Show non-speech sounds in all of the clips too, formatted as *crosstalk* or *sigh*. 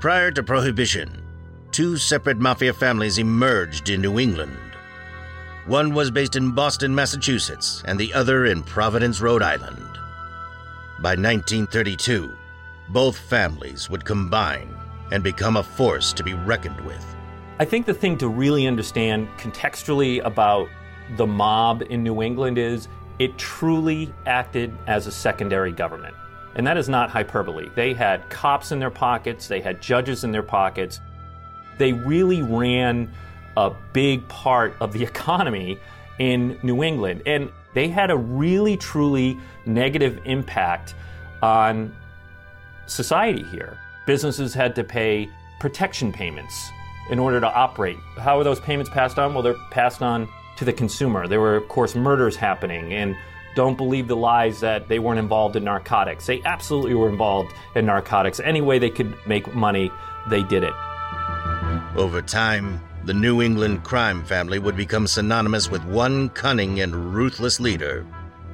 Prior to Prohibition, two separate mafia families emerged in New England. One was based in Boston, Massachusetts, and the other in Providence, Rhode Island. By 1932, both families would combine and become a force to be reckoned with. I think the thing to really understand contextually about the mob in New England is it truly acted as a secondary government. And that is not hyperbole. They had cops in their pockets, they had judges in their pockets. They really ran a big part of the *laughs* economy in New England. And they had a really, truly negative impact on society here. Businesses had to pay protection payments in order to operate. How are those payments passed on? Well, they're passed on to the consumer. There were, of course, murders happening, and don't believe the lies that they weren't involved in narcotics. They absolutely were involved in narcotics. Any way they could make money, they did it. Over time, the New England crime family would become synonymous with one cunning and ruthless leader,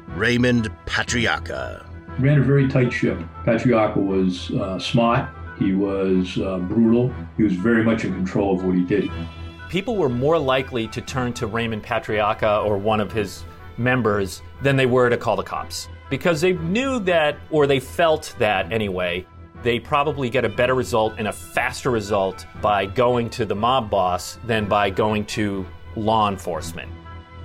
Raymond Patriarca. Ran a very tight ship. Patriarca was uh, smart, he was uh, brutal, he was very much in control of what he did. People were more likely to turn to Raymond Patriarca or one of his members than they were to call the cops because they knew that, or they felt that anyway, they probably get a better result and a faster result by going to the mob boss than by going to law enforcement.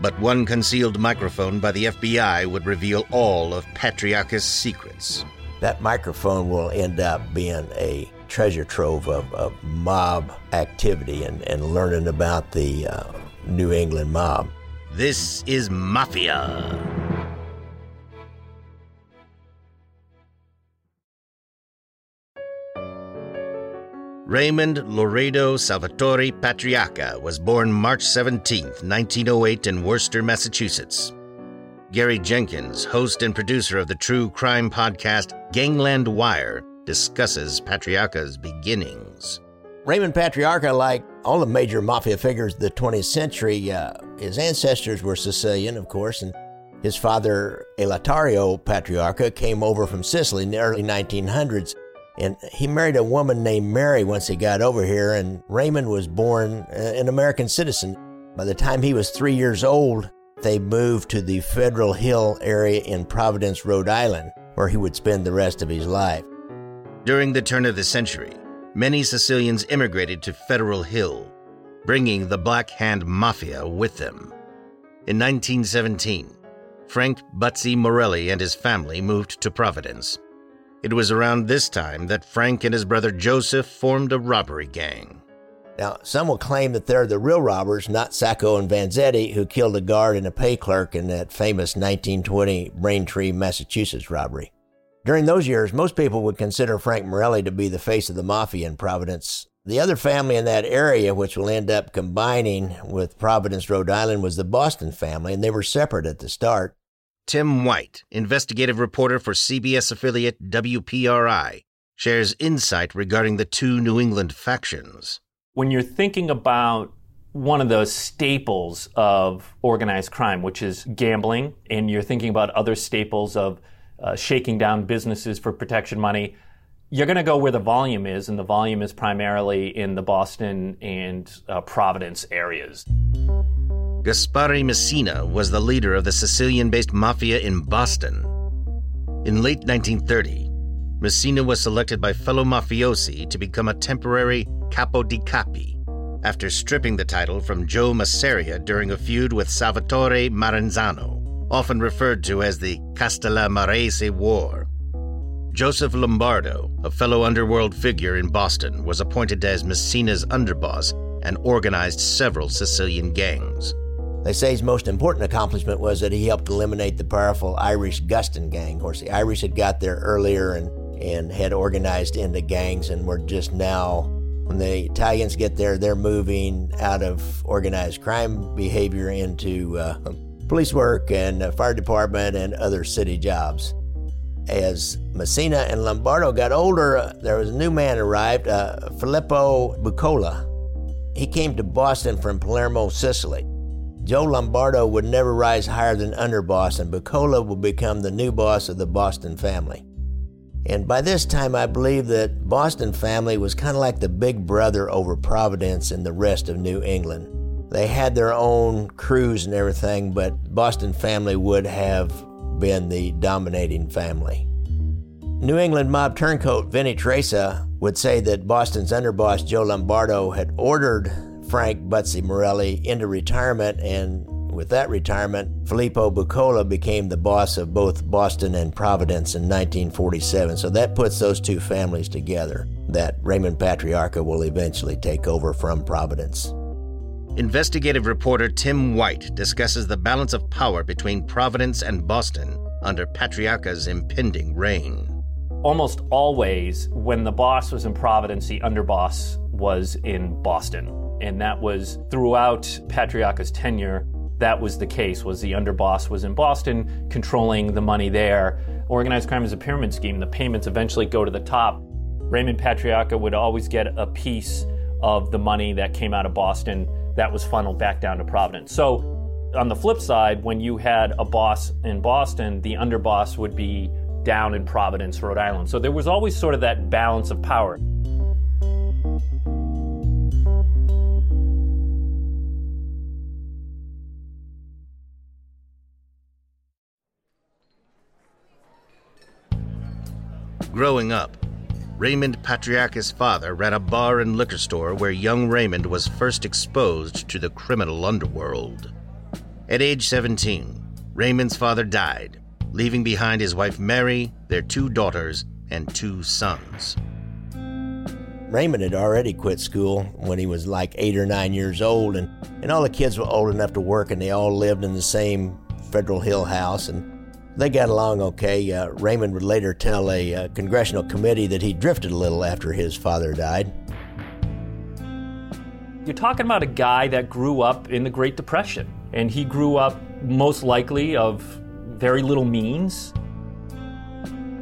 But one concealed microphone by the FBI would reveal all of Patriarca's secrets. That microphone will end up being a treasure trove of, of mob activity and, and learning about the uh, New England mob. This is Mafia. Raymond Loredo Salvatore Patriarca was born March 17, 1908, in Worcester, Massachusetts. Gary Jenkins, host and producer of the true crime podcast Gangland Wire, discusses Patriarca's beginnings. Raymond Patriarca, like all the major mafia figures of the 20th century, uh, his ancestors were Sicilian, of course, and his father, Elatario Patriarca, came over from Sicily in the early 1900s. And he married a woman named Mary once he got over here, and Raymond was born uh, an American citizen. By the time he was three years old, they moved to the Federal Hill area in Providence, Rhode Island, where he would spend the rest of his life. During the turn of the century, many Sicilians immigrated to Federal Hill, bringing the Black Hand Mafia with them. In 1917, Frank Butsy Morelli and his family moved to Providence. It was around this time that Frank and his brother Joseph formed a robbery gang. Now, some will claim that they're the real robbers, not Sacco and Vanzetti, who killed a guard and a pay clerk in that famous 1920 Braintree, Massachusetts robbery. During those years, most people would consider Frank Morelli to be the face of the mafia in Providence. The other family in that area, which will end up combining with Providence, Rhode Island, was the Boston family, and they were separate at the start. Tim White, investigative reporter for CBS affiliate WPRI, shares insight regarding the two New England factions. When you're thinking about one of the staples of organized crime, which is gambling, and you're thinking about other staples of uh, shaking down businesses for protection money, you're going to go where the volume is, and the volume is primarily in the Boston and uh, Providence areas. Gaspare Messina was the leader of the Sicilian based mafia in Boston. In late 1930, Messina was selected by fellow mafiosi to become a temporary capo di capi after stripping the title from Joe Masseria during a feud with Salvatore Maranzano, often referred to as the Castellammarese War. Joseph Lombardo, a fellow underworld figure in Boston, was appointed as Messina's underboss and organized several Sicilian gangs. They say his most important accomplishment was that he helped eliminate the powerful Irish Gustin gang. Of course, the Irish had got there earlier and, and had organized into gangs and were just now, when the Italians get there, they're moving out of organized crime behavior into uh, *laughs* police work and uh, fire department and other city jobs. As Messina and Lombardo got older, uh, there was a new man arrived, uh, Filippo Buccola. He came to Boston from Palermo, Sicily. Joe Lombardo would never rise higher than underboss, and Buccola would become the new boss of the Boston family. And by this time, I believe that Boston family was kind of like the big brother over Providence and the rest of New England. They had their own crews and everything, but Boston family would have been the dominating family. New England mob turncoat Vinnie Teresa would say that Boston's underboss Joe Lombardo had ordered Frank Butsy Morelli into retirement, and with that retirement, Filippo Buccola became the boss of both Boston and Providence in 1947. So that puts those two families together, that Raymond Patriarca will eventually take over from Providence. Investigative reporter Tim White discusses the balance of power between Providence and Boston under Patriarca's impending reign. Almost always, when the boss was in Providence, the underboss was in Boston. And that was throughout Patriarca's tenure. That was the case. Was the underboss was in Boston, controlling the money there. Organized crime is a pyramid scheme. The payments eventually go to the top. Raymond Patriarca would always get a piece of the money that came out of Boston that was funneled back down to Providence. So, on the flip side, when you had a boss in Boston, the underboss would be down in Providence, Rhode Island. So there was always sort of that balance of power. Growing up, Raymond Patriarca's father ran a bar and liquor store where young Raymond was first exposed to the criminal underworld. At age 17, Raymond's father died, leaving behind his wife Mary, their two daughters, and two sons. Raymond had already quit school when he was like eight or nine years old, and, and all the kids were old enough to work, and they all lived in the same Federal Hill house. And they got along okay. Uh, Raymond would later tell a uh, congressional committee that he drifted a little after his father died. You're talking about a guy that grew up in the Great Depression, and he grew up most likely of very little means.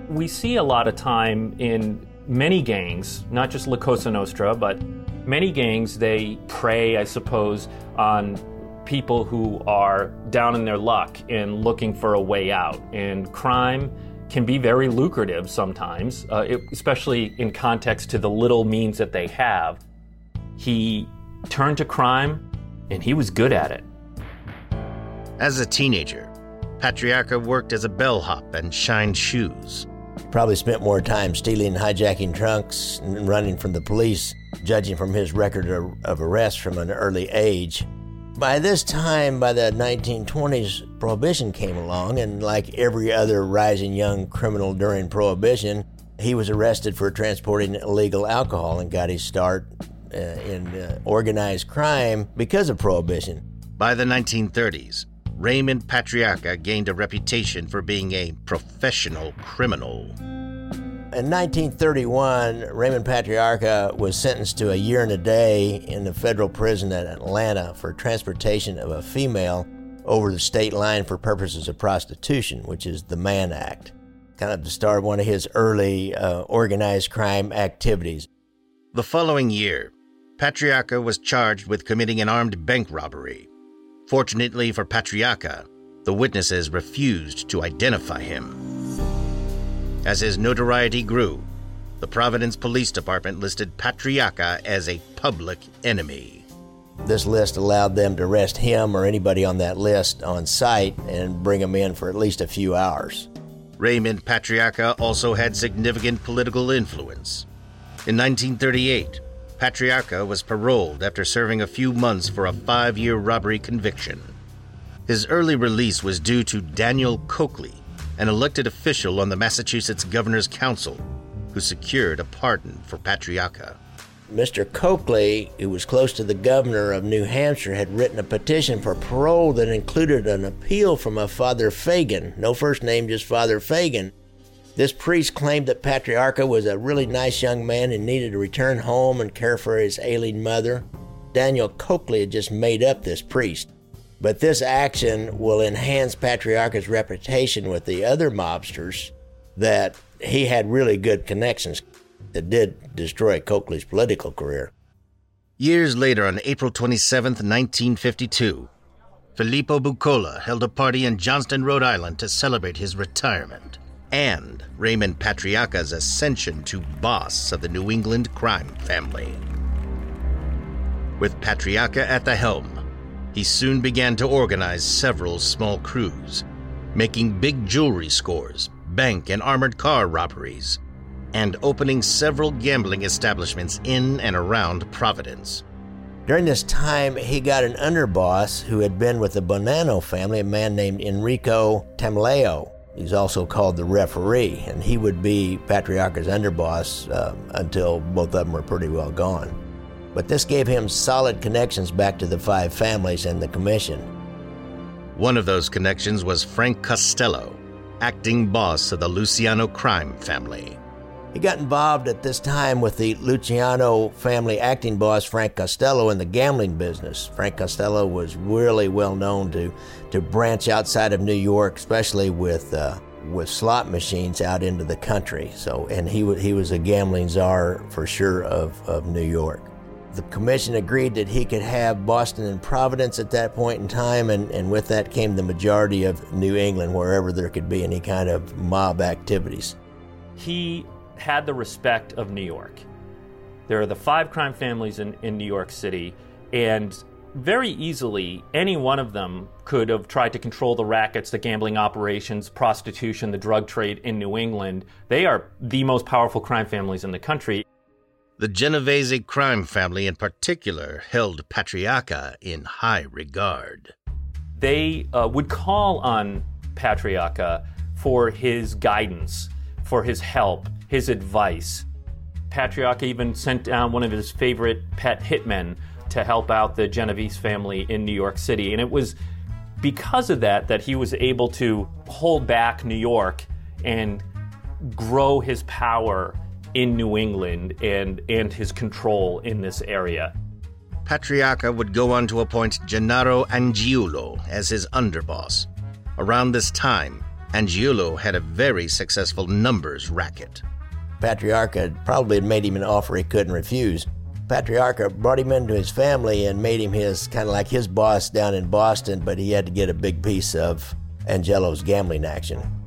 We see a lot of time in many gangs, not just La Cosa Nostra, but many gangs, they prey, I suppose, on people who are down in their luck and looking for a way out. And crime can be very lucrative sometimes, uh, it, especially in context to the little means that they have. He turned to crime and he was good at it. As a teenager, Patriarca worked as a bellhop and shined shoes. Probably spent more time stealing and hijacking trunks and running from the police, judging from his record of, of arrests from an early age. By this time, by the 1920s, Prohibition came along, and like every other rising young criminal during Prohibition, he was arrested for transporting illegal alcohol and got his start uh, in uh, organized crime because of Prohibition. By the 1930s, Raymond Patriarca gained a reputation for being a professional criminal. In 1931, Raymond Patriarca was sentenced to a year and a day in the federal prison at Atlanta for transportation of a female over the state line for purposes of prostitution, which is the Mann Act, kind of the start of one of his early uh, organized crime activities. The following year, Patriarca was charged with committing an armed bank robbery. Fortunately for Patriarca, the witnesses refused to identify him. As his notoriety grew, the Providence Police Department listed Patriarca as a public enemy. This list allowed them to arrest him or anybody on that list on site and bring him in for at least a few hours. Raymond Patriarca also had significant political influence. In 1938, Patriarca was paroled after serving a few months for a five year robbery conviction. His early release was due to Daniel Coakley, an elected official on the Massachusetts Governor's Council, who secured a pardon for Patriarca. Mr. Coakley, who was close to the governor of New Hampshire, had written a petition for parole that included an appeal from a Father Fagan. No first name, just Father Fagan. This priest claimed that Patriarca was a really nice young man and needed to return home and care for his ailing mother. Daniel Coakley had just made up this priest. But this action will enhance Patriarca's reputation with the other mobsters that he had really good connections that did destroy Coakley's political career. Years later, on April 27, 1952, Filippo Buccola held a party in Johnston, Rhode Island to celebrate his retirement. and Raymond Patriarca's ascension to boss of the New England crime family. With Patriarca at the helm, he soon began to organize several small crews, making big jewelry scores, bank and armored car robberies, and opening several gambling establishments in and around Providence. During this time, he got an underboss who had been with the Bonanno family, a man named Enrico Tameleo. He's also called the referee, and he would be Patriarca's underboss uh, until both of them were pretty well gone. But this gave him solid connections back to the five families and the commission. One of those connections was Frank Costello, acting boss of the Luciano crime family. He got involved at this time with the Luciano family acting boss Frank Costello in the gambling business. Frank Costello was really well known to, to branch outside of New York, especially with uh, with slot machines out into the country. So, and he was he was a gambling czar for sure of, of New York. The commission agreed that he could have Boston and Providence at that point in time, and, and with that came the majority of New England, wherever there could be any kind of mob activities. He had the respect of New York. There are the five crime families in, in New York City, and very easily, any one of them could have tried to control the rackets, the gambling operations, prostitution, the drug trade in New England. They are the most powerful crime families in the country. The Genovese crime family in particular held Patriarca in high regard. They uh, would call on Patriarca for his guidance, for his help, his advice. Patriarca even sent down one of his favorite pet hitmen to help out the Genovese family in New York City. And it was because of that that he was able to hold back New York and grow his power in New England and, and his control in this area. Patriarca would go on to appoint Gennaro Angiulo as his underboss. Around this time, Angiulo had a very successful numbers racket. Patriarca probably had made him an offer he couldn't refuse. Patriarca brought him into his family and made him his kind of like his boss down in Boston, but he had to get a big piece of Angiulo's gambling action.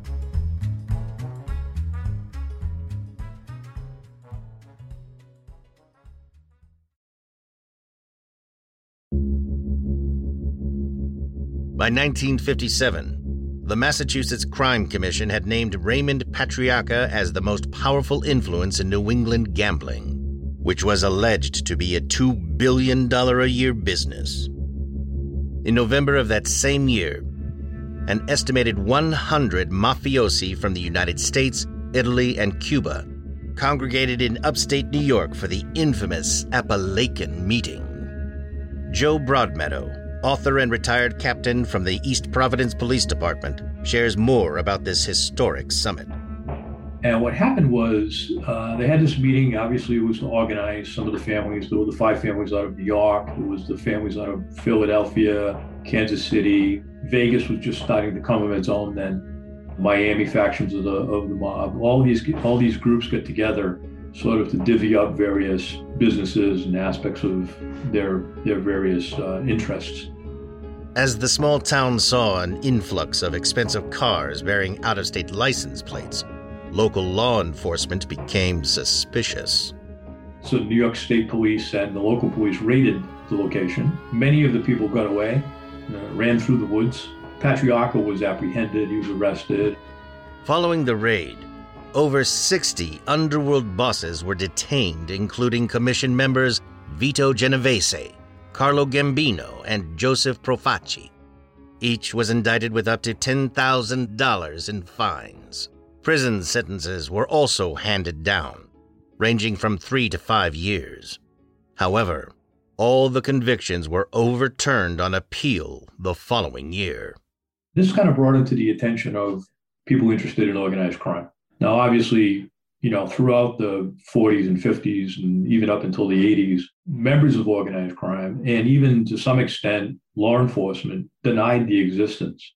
1957, the Massachusetts Crime Commission had named Raymond Patriarca as the most powerful influence in New England gambling, which was alleged to be a $2 billion a year business. In November of that same year, an estimated 100 mafiosi from the United States, Italy, and Cuba congregated in upstate New York for the infamous Apalachin meeting. Joe Broadmeadow, author and retired captain from the East Providence Police Department, shares more about this historic summit. And what happened was uh, they had this meeting. Obviously, it was to organize some of the families. There were the five families out of New York. There was the families out of Philadelphia, Kansas City. Vegas was just starting to come of its own then. Miami factions of the of the mob. All these all these groups get together, sort of to divvy up various businesses and aspects of their their various uh, interests. As the small town saw an influx of expensive cars bearing out of state license plates, local law enforcement became suspicious. So, New York State Police and the local police raided the location. Many of the people got away, uh, ran through the woods. Patriarca was apprehended, he was arrested. Following the raid, over 60 underworld bosses were detained, including commission members Vito Genovese, Carlo Gambino, and Joseph Profaci. Each was indicted with up to $10,000 in fines. Prison sentences were also handed down, ranging from three to five years. However, all the convictions were overturned on appeal the following year. This kind of brought into the attention of people interested in organized crime. Now, obviously, you know, throughout the 40s and 50s and even up until the 80s, members of organized crime and even to some extent law enforcement denied the existence.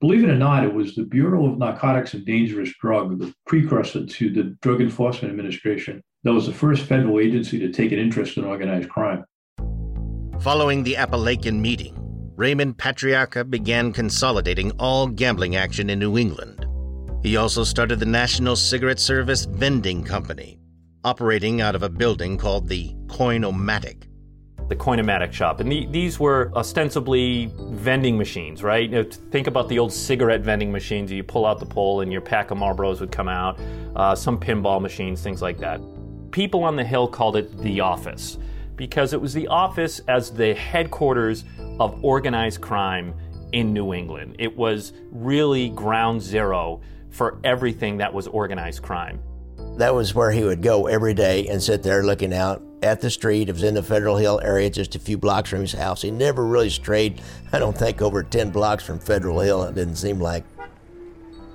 Believe it or not, it was the Bureau of Narcotics and Dangerous Drug, the precursor to the Drug Enforcement Administration, that was the first federal agency to take an interest in organized crime. Following the Apalachin meeting, Raymond Patriarca began consolidating all gambling action in New England. He also started the National Cigarette Service Vending Company, operating out of a building called the Coinomatic. The Coinomatic shop. And the, these were ostensibly vending machines, right? You know, think about the old cigarette vending machines. You pull out the pole and your pack of Marlboros would come out, uh, some pinball machines, things like that. People on the Hill called it the office because it was the office as the headquarters of organized crime in New England. It was really ground zero for everything that was organized crime. That was where he would go every day and sit there looking out at the street. It was in the Federal Hill area, just a few blocks from his house. He never really strayed, I don't think, over 10 blocks from Federal Hill, it didn't seem like.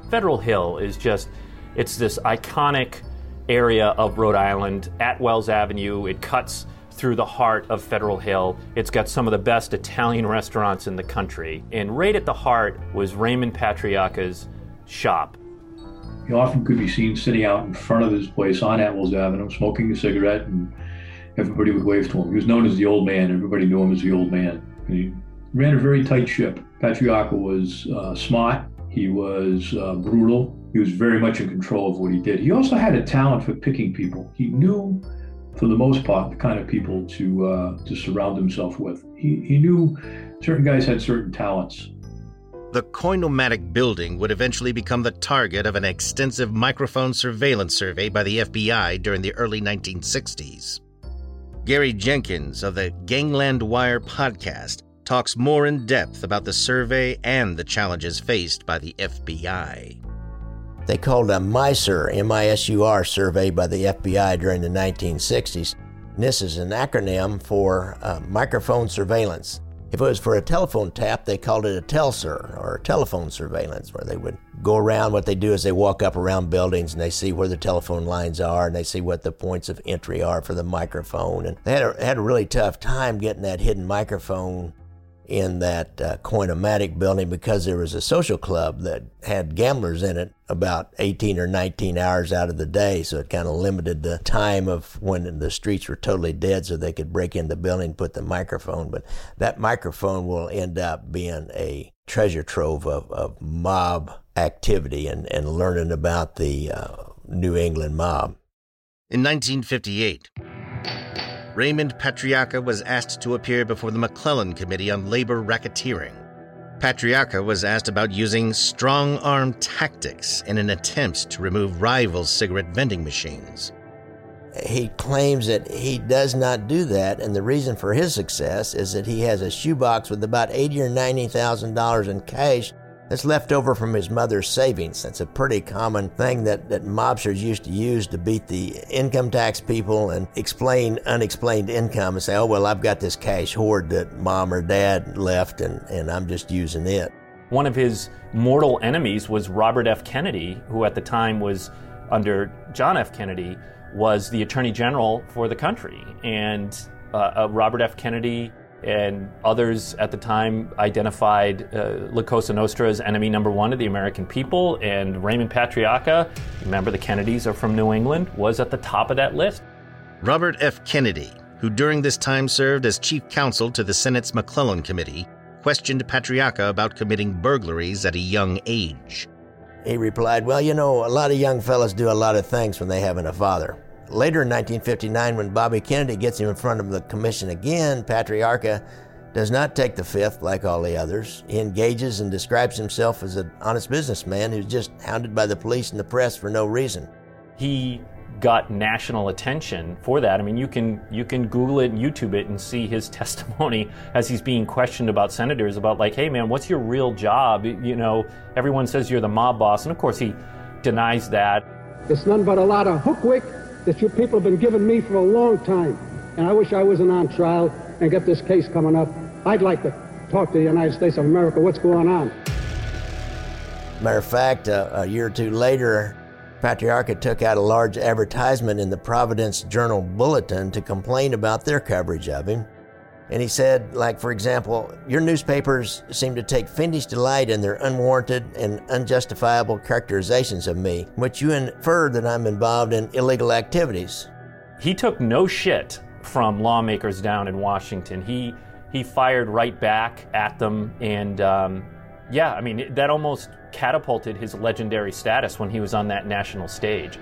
Federal Hill is just, it's this iconic area of Rhode Island Atwells Avenue. It cuts through the heart of Federal Hill. It's got some of the best Italian restaurants in the country. And right at the heart was Raymond Patriarca's shop. He often could be seen sitting out in front of his place on Atwells Avenue, smoking a cigarette, and everybody would wave to him. He was known as the old man. Everybody knew him as the old man. And he ran a very tight ship. Patriarca was uh, smart. He was uh, brutal. He was very much in control of what he did. He also had a talent for picking people. He knew, for the most part, the kind of people to uh, to surround himself with. He, he knew certain guys had certain talents. The Coinomatic building would eventually become the target of an extensive microphone surveillance survey by the FBI during the early 1960s. Gary Jenkins of the Gangland Wire podcast talks more in depth about the survey and the challenges faced by the FBI. They called a MISUR, M-I-S-U-R survey by the FBI during the 1960s. And this is an acronym for uh, microphone surveillance. If it was for a telephone tap, they called it a TELSUR or telephone surveillance, where they would go around. What they do is they walk up around buildings and they see where the telephone lines are and they see what the points of entry are for the microphone. And they had a, had a really tough time getting that hidden microphone in that uh, Coinomatic building because there was a social club that had gamblers in it about 18 or 19 hours out of the day. So it kind of limited the time of when the streets were totally dead so they could break in the building and put the microphone. But that microphone will end up being a treasure trove of, of mob activity and, and learning about the uh, New England mob. In 1958, Raymond Patriarca was asked to appear before the McClellan Committee on Labor Racketeering. Patriarca was asked about using strong arm tactics in an attempt to remove rival cigarette vending machines. He claims that he does not do that, and the reason for his success is that he has a shoebox with about eighty or ninety thousand dollars in cash that's left over from his mother's savings. That's a pretty common thing that, that mobsters used to use to beat the income tax people and explain unexplained income and say, oh, well, I've got this cash hoard that mom or dad left and, and I'm just using it. One of his mortal enemies was Robert F. Kennedy, who at the time was under John F. Kennedy, was the Attorney General for the country. And uh, uh, Robert F. Kennedy and others at the time identified uh, La Cosa Nostra as enemy number one of the American people. And Raymond Patriarca, remember the Kennedys are from New England, was at the top of that list. Robert F. Kennedy, who during this time served as chief counsel to the Senate's McClellan Committee, questioned Patriarca about committing burglaries at a young age. He replied, Well, you know, a lot of young fellas do a lot of things when they haven't a father. Later in 1959, when Bobby Kennedy gets him in front of the commission again, Patriarca does not take the fifth like all the others. He engages and describes himself as an honest businessman who's just hounded by the police and the press for no reason. He got national attention for that. I mean, you can you can Google it and YouTube it and see his *laughs* testimony as he's being questioned about senators about like, hey man, what's your real job? You know, everyone says you're the mob boss, and of course he denies that. It's none but a lot of hookwick that you people have been giving me for a long time. And I wish I wasn't on trial and get this case coming up. I'd like to talk to the United States of America what's going on. Matter of fact, uh, a year or two later, Patriarca took out a large advertisement in the Providence Journal Bulletin to complain about their coverage of him. And he said, like, for example, your newspapers seem to take fiendish delight in their unwarranted and unjustifiable characterizations of me, which you infer that I'm involved in illegal activities. He took no shit from lawmakers down in Washington. He he fired right back at them, and um, Yeah, I mean, that almost catapulted his legendary status when he was on that national stage.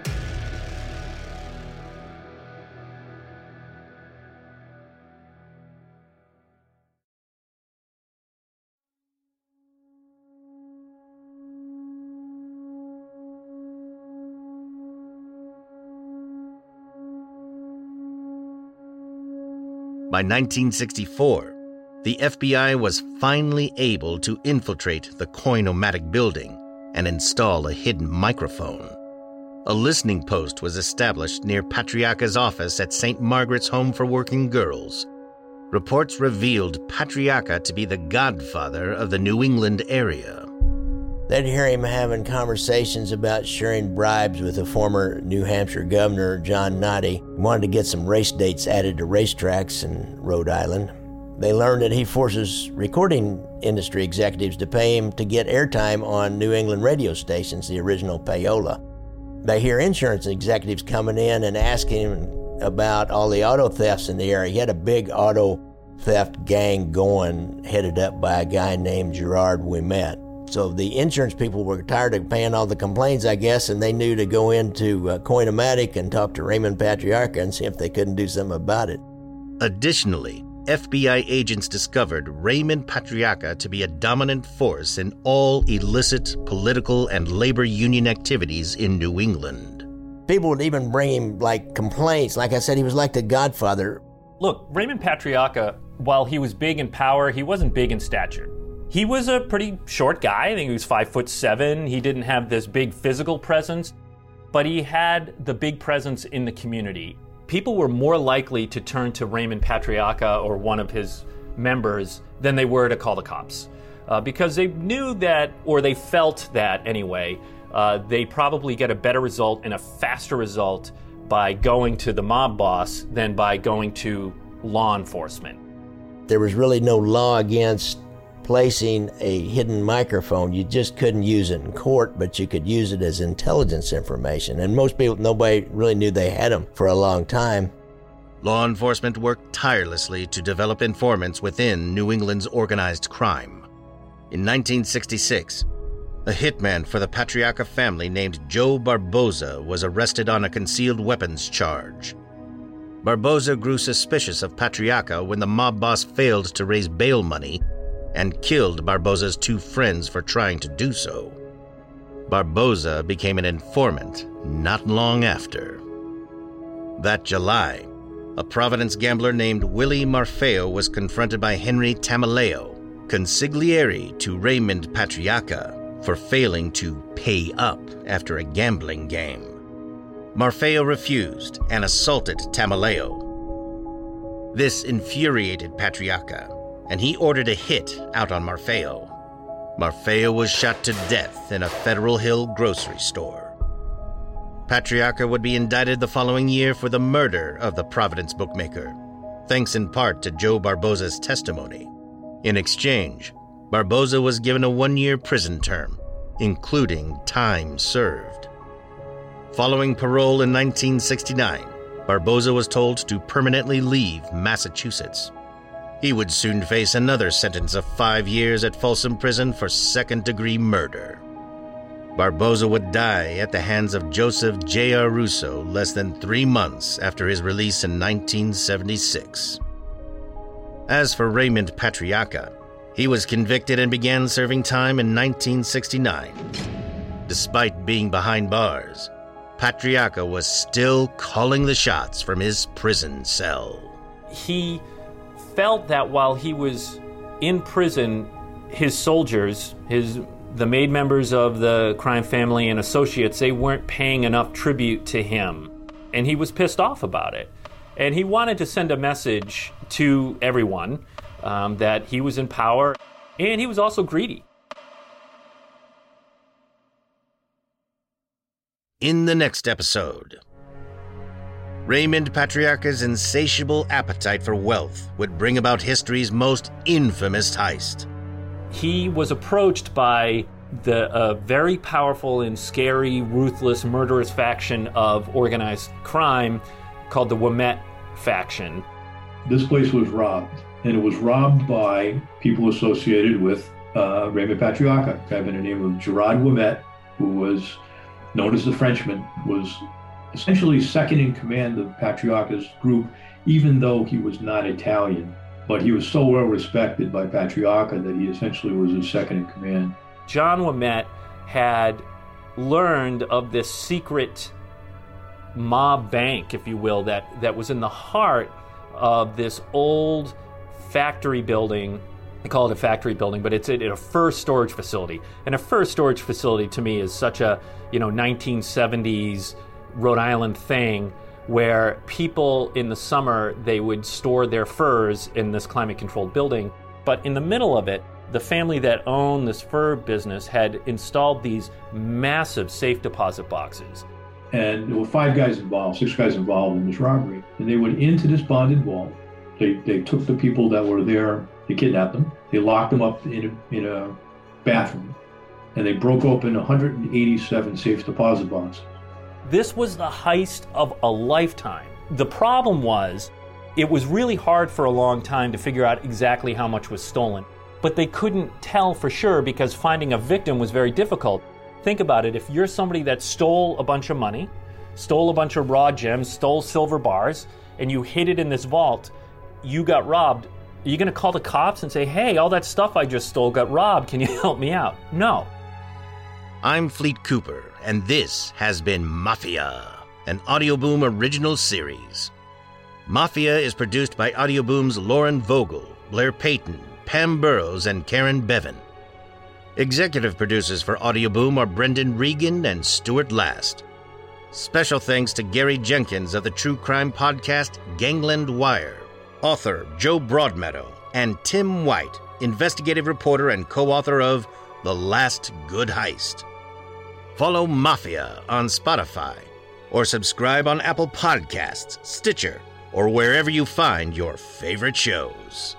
By 1964, the FBI was finally able to infiltrate the Coin-O-Matic building and install a hidden microphone. A listening post was established near Patriarca's office at St. Margaret's Home for Working Girls. Reports revealed Patriarca to be the godfather of the New England area. They'd hear him having conversations about sharing bribes with the former New Hampshire governor, John Noddy. Wanted to get some race dates added to racetracks in Rhode Island. They learned that he forces recording industry executives to pay him to get airtime on New England radio stations, the original payola. They hear insurance executives coming in and asking him about all the auto thefts in the area. He had a big auto theft gang going, headed up by a guy named Gerard Ouimet. So the insurance people were tired of paying all the complaints, I guess, and they knew to go into uh, Coin-O-Matic and talk to Raymond Patriarca and see if they couldn't do something about it. Additionally, FBI agents discovered Raymond Patriarca to be a dominant force in all illicit political and labor union activities in New England. People would even bring him like complaints. Like I said, he was like the godfather. Look, Raymond Patriarca, while he was big in power, he wasn't big in stature. He was a pretty short guy. I think he was five foot seven. He didn't have this big physical presence, but he had the big presence in the community. People were more likely to turn to Raymond Patriarca or one of his members than they were to call the cops. Uh, because they knew that, or they felt that anyway, uh, they probably get a better result and a faster result by going to the mob boss than by going to law enforcement. There was really no law against placing a hidden microphone. You just couldn't use it in court, but you could use it as intelligence information. And most people, nobody really knew they had them for a long time. Law enforcement worked tirelessly to develop informants within New England's organized crime. In 1966, a hitman for the Patriarca family named Joe Barboza was arrested on a concealed weapons charge. Barboza grew suspicious of Patriarca when the mob boss failed to raise bail money and killed Barboza's two friends for trying to do so. Barboza became an informant not long after. That July, a Providence gambler named Willie Marfeo was confronted by Henry Tameleo, consigliere to Raymond Patriarca, for failing to pay up after a gambling game. Marfeo refused and assaulted Tameleo. This infuriated Patriarca, and he ordered a hit out on Marfeo. Marfeo was shot to death in a Federal Hill grocery store. Patriarca would be indicted the following year for the murder of the Providence bookmaker, thanks in part to Joe Barboza's testimony. In exchange, Barboza was given a one year prison term, including time served. Following parole in 1969, Barboza was told to permanently leave Massachusetts. He would soon face another sentence of five years at Folsom Prison for second degree murder. Barboza would die at the hands of Joseph J.R. Russo less than three months after his release in 1976. As for Raymond Patriarca, he was convicted and began serving time in 1969. Despite being behind bars, Patriarca was still calling the shots from his prison cell. He felt that while he was in prison, his soldiers, his the made members of the crime family and associates, they weren't paying enough tribute to him. And he was pissed off about it. And he wanted to send a message to everyone um, that he was in power and he was also greedy. In the next episode, Raymond Patriarca's insatiable appetite for wealth would bring about history's most infamous heist. He was approached by the uh, very powerful and scary, ruthless, murderous faction of organized crime called the Ouimet faction. This place was robbed, and it was robbed by people associated with uh, Raymond Patriarca, a guy by the name of Gerard Ouimet, who was known as the Frenchman, was essentially second in command of Patriarca's group, even though he was not Italian. But he was so well respected by Patriarca that he essentially was his second in command. John Ouimet had learned of this secret mob bank, if you will, that, that was in the heart of this old factory building. They call it a factory building, but it's a, a fur storage facility. And a fur storage facility to me is such a you know 1970s Rhode Island thing where people in the summer they would store their furs in this climate controlled building. But in the middle of it, the family that owned this fur business had installed these massive safe deposit boxes. And there were five guys involved, six guys involved in this robbery. And they went into this bonded vault. They, they took the people that were there, they kidnapped them, they locked them up in a, in a bathroom, and they broke open 187 safe deposit boxes. This was the heist of a lifetime. The problem was, it was really hard for a long time to figure out exactly how much was stolen. But they couldn't tell for sure because finding a victim was very difficult. Think about it if you're somebody that stole a bunch of money, stole a bunch of raw gems, stole silver bars, and you hid it in this vault, you got robbed. Are you going to call the cops and say, hey, all that stuff I just stole got robbed. Can you *laughs* help me out? No. I'm Fleet Cooper, and this has been Mafia, an Audioboom original series. Mafia is produced by Audioboom's Lauren Vogel, Blair Payton, Pam Burrows, and Karen Bevan. Executive producers for Audioboom are Brendan Regan and Stuart Last. Special thanks to Gary Jenkins of the true crime podcast Gangland Wire, author Joe Broadmeadow, and Tim White, investigative reporter and co author of The Last Good Heist. Follow Mafia on Spotify or subscribe on Apple Podcasts, Stitcher, or wherever you find your favorite shows.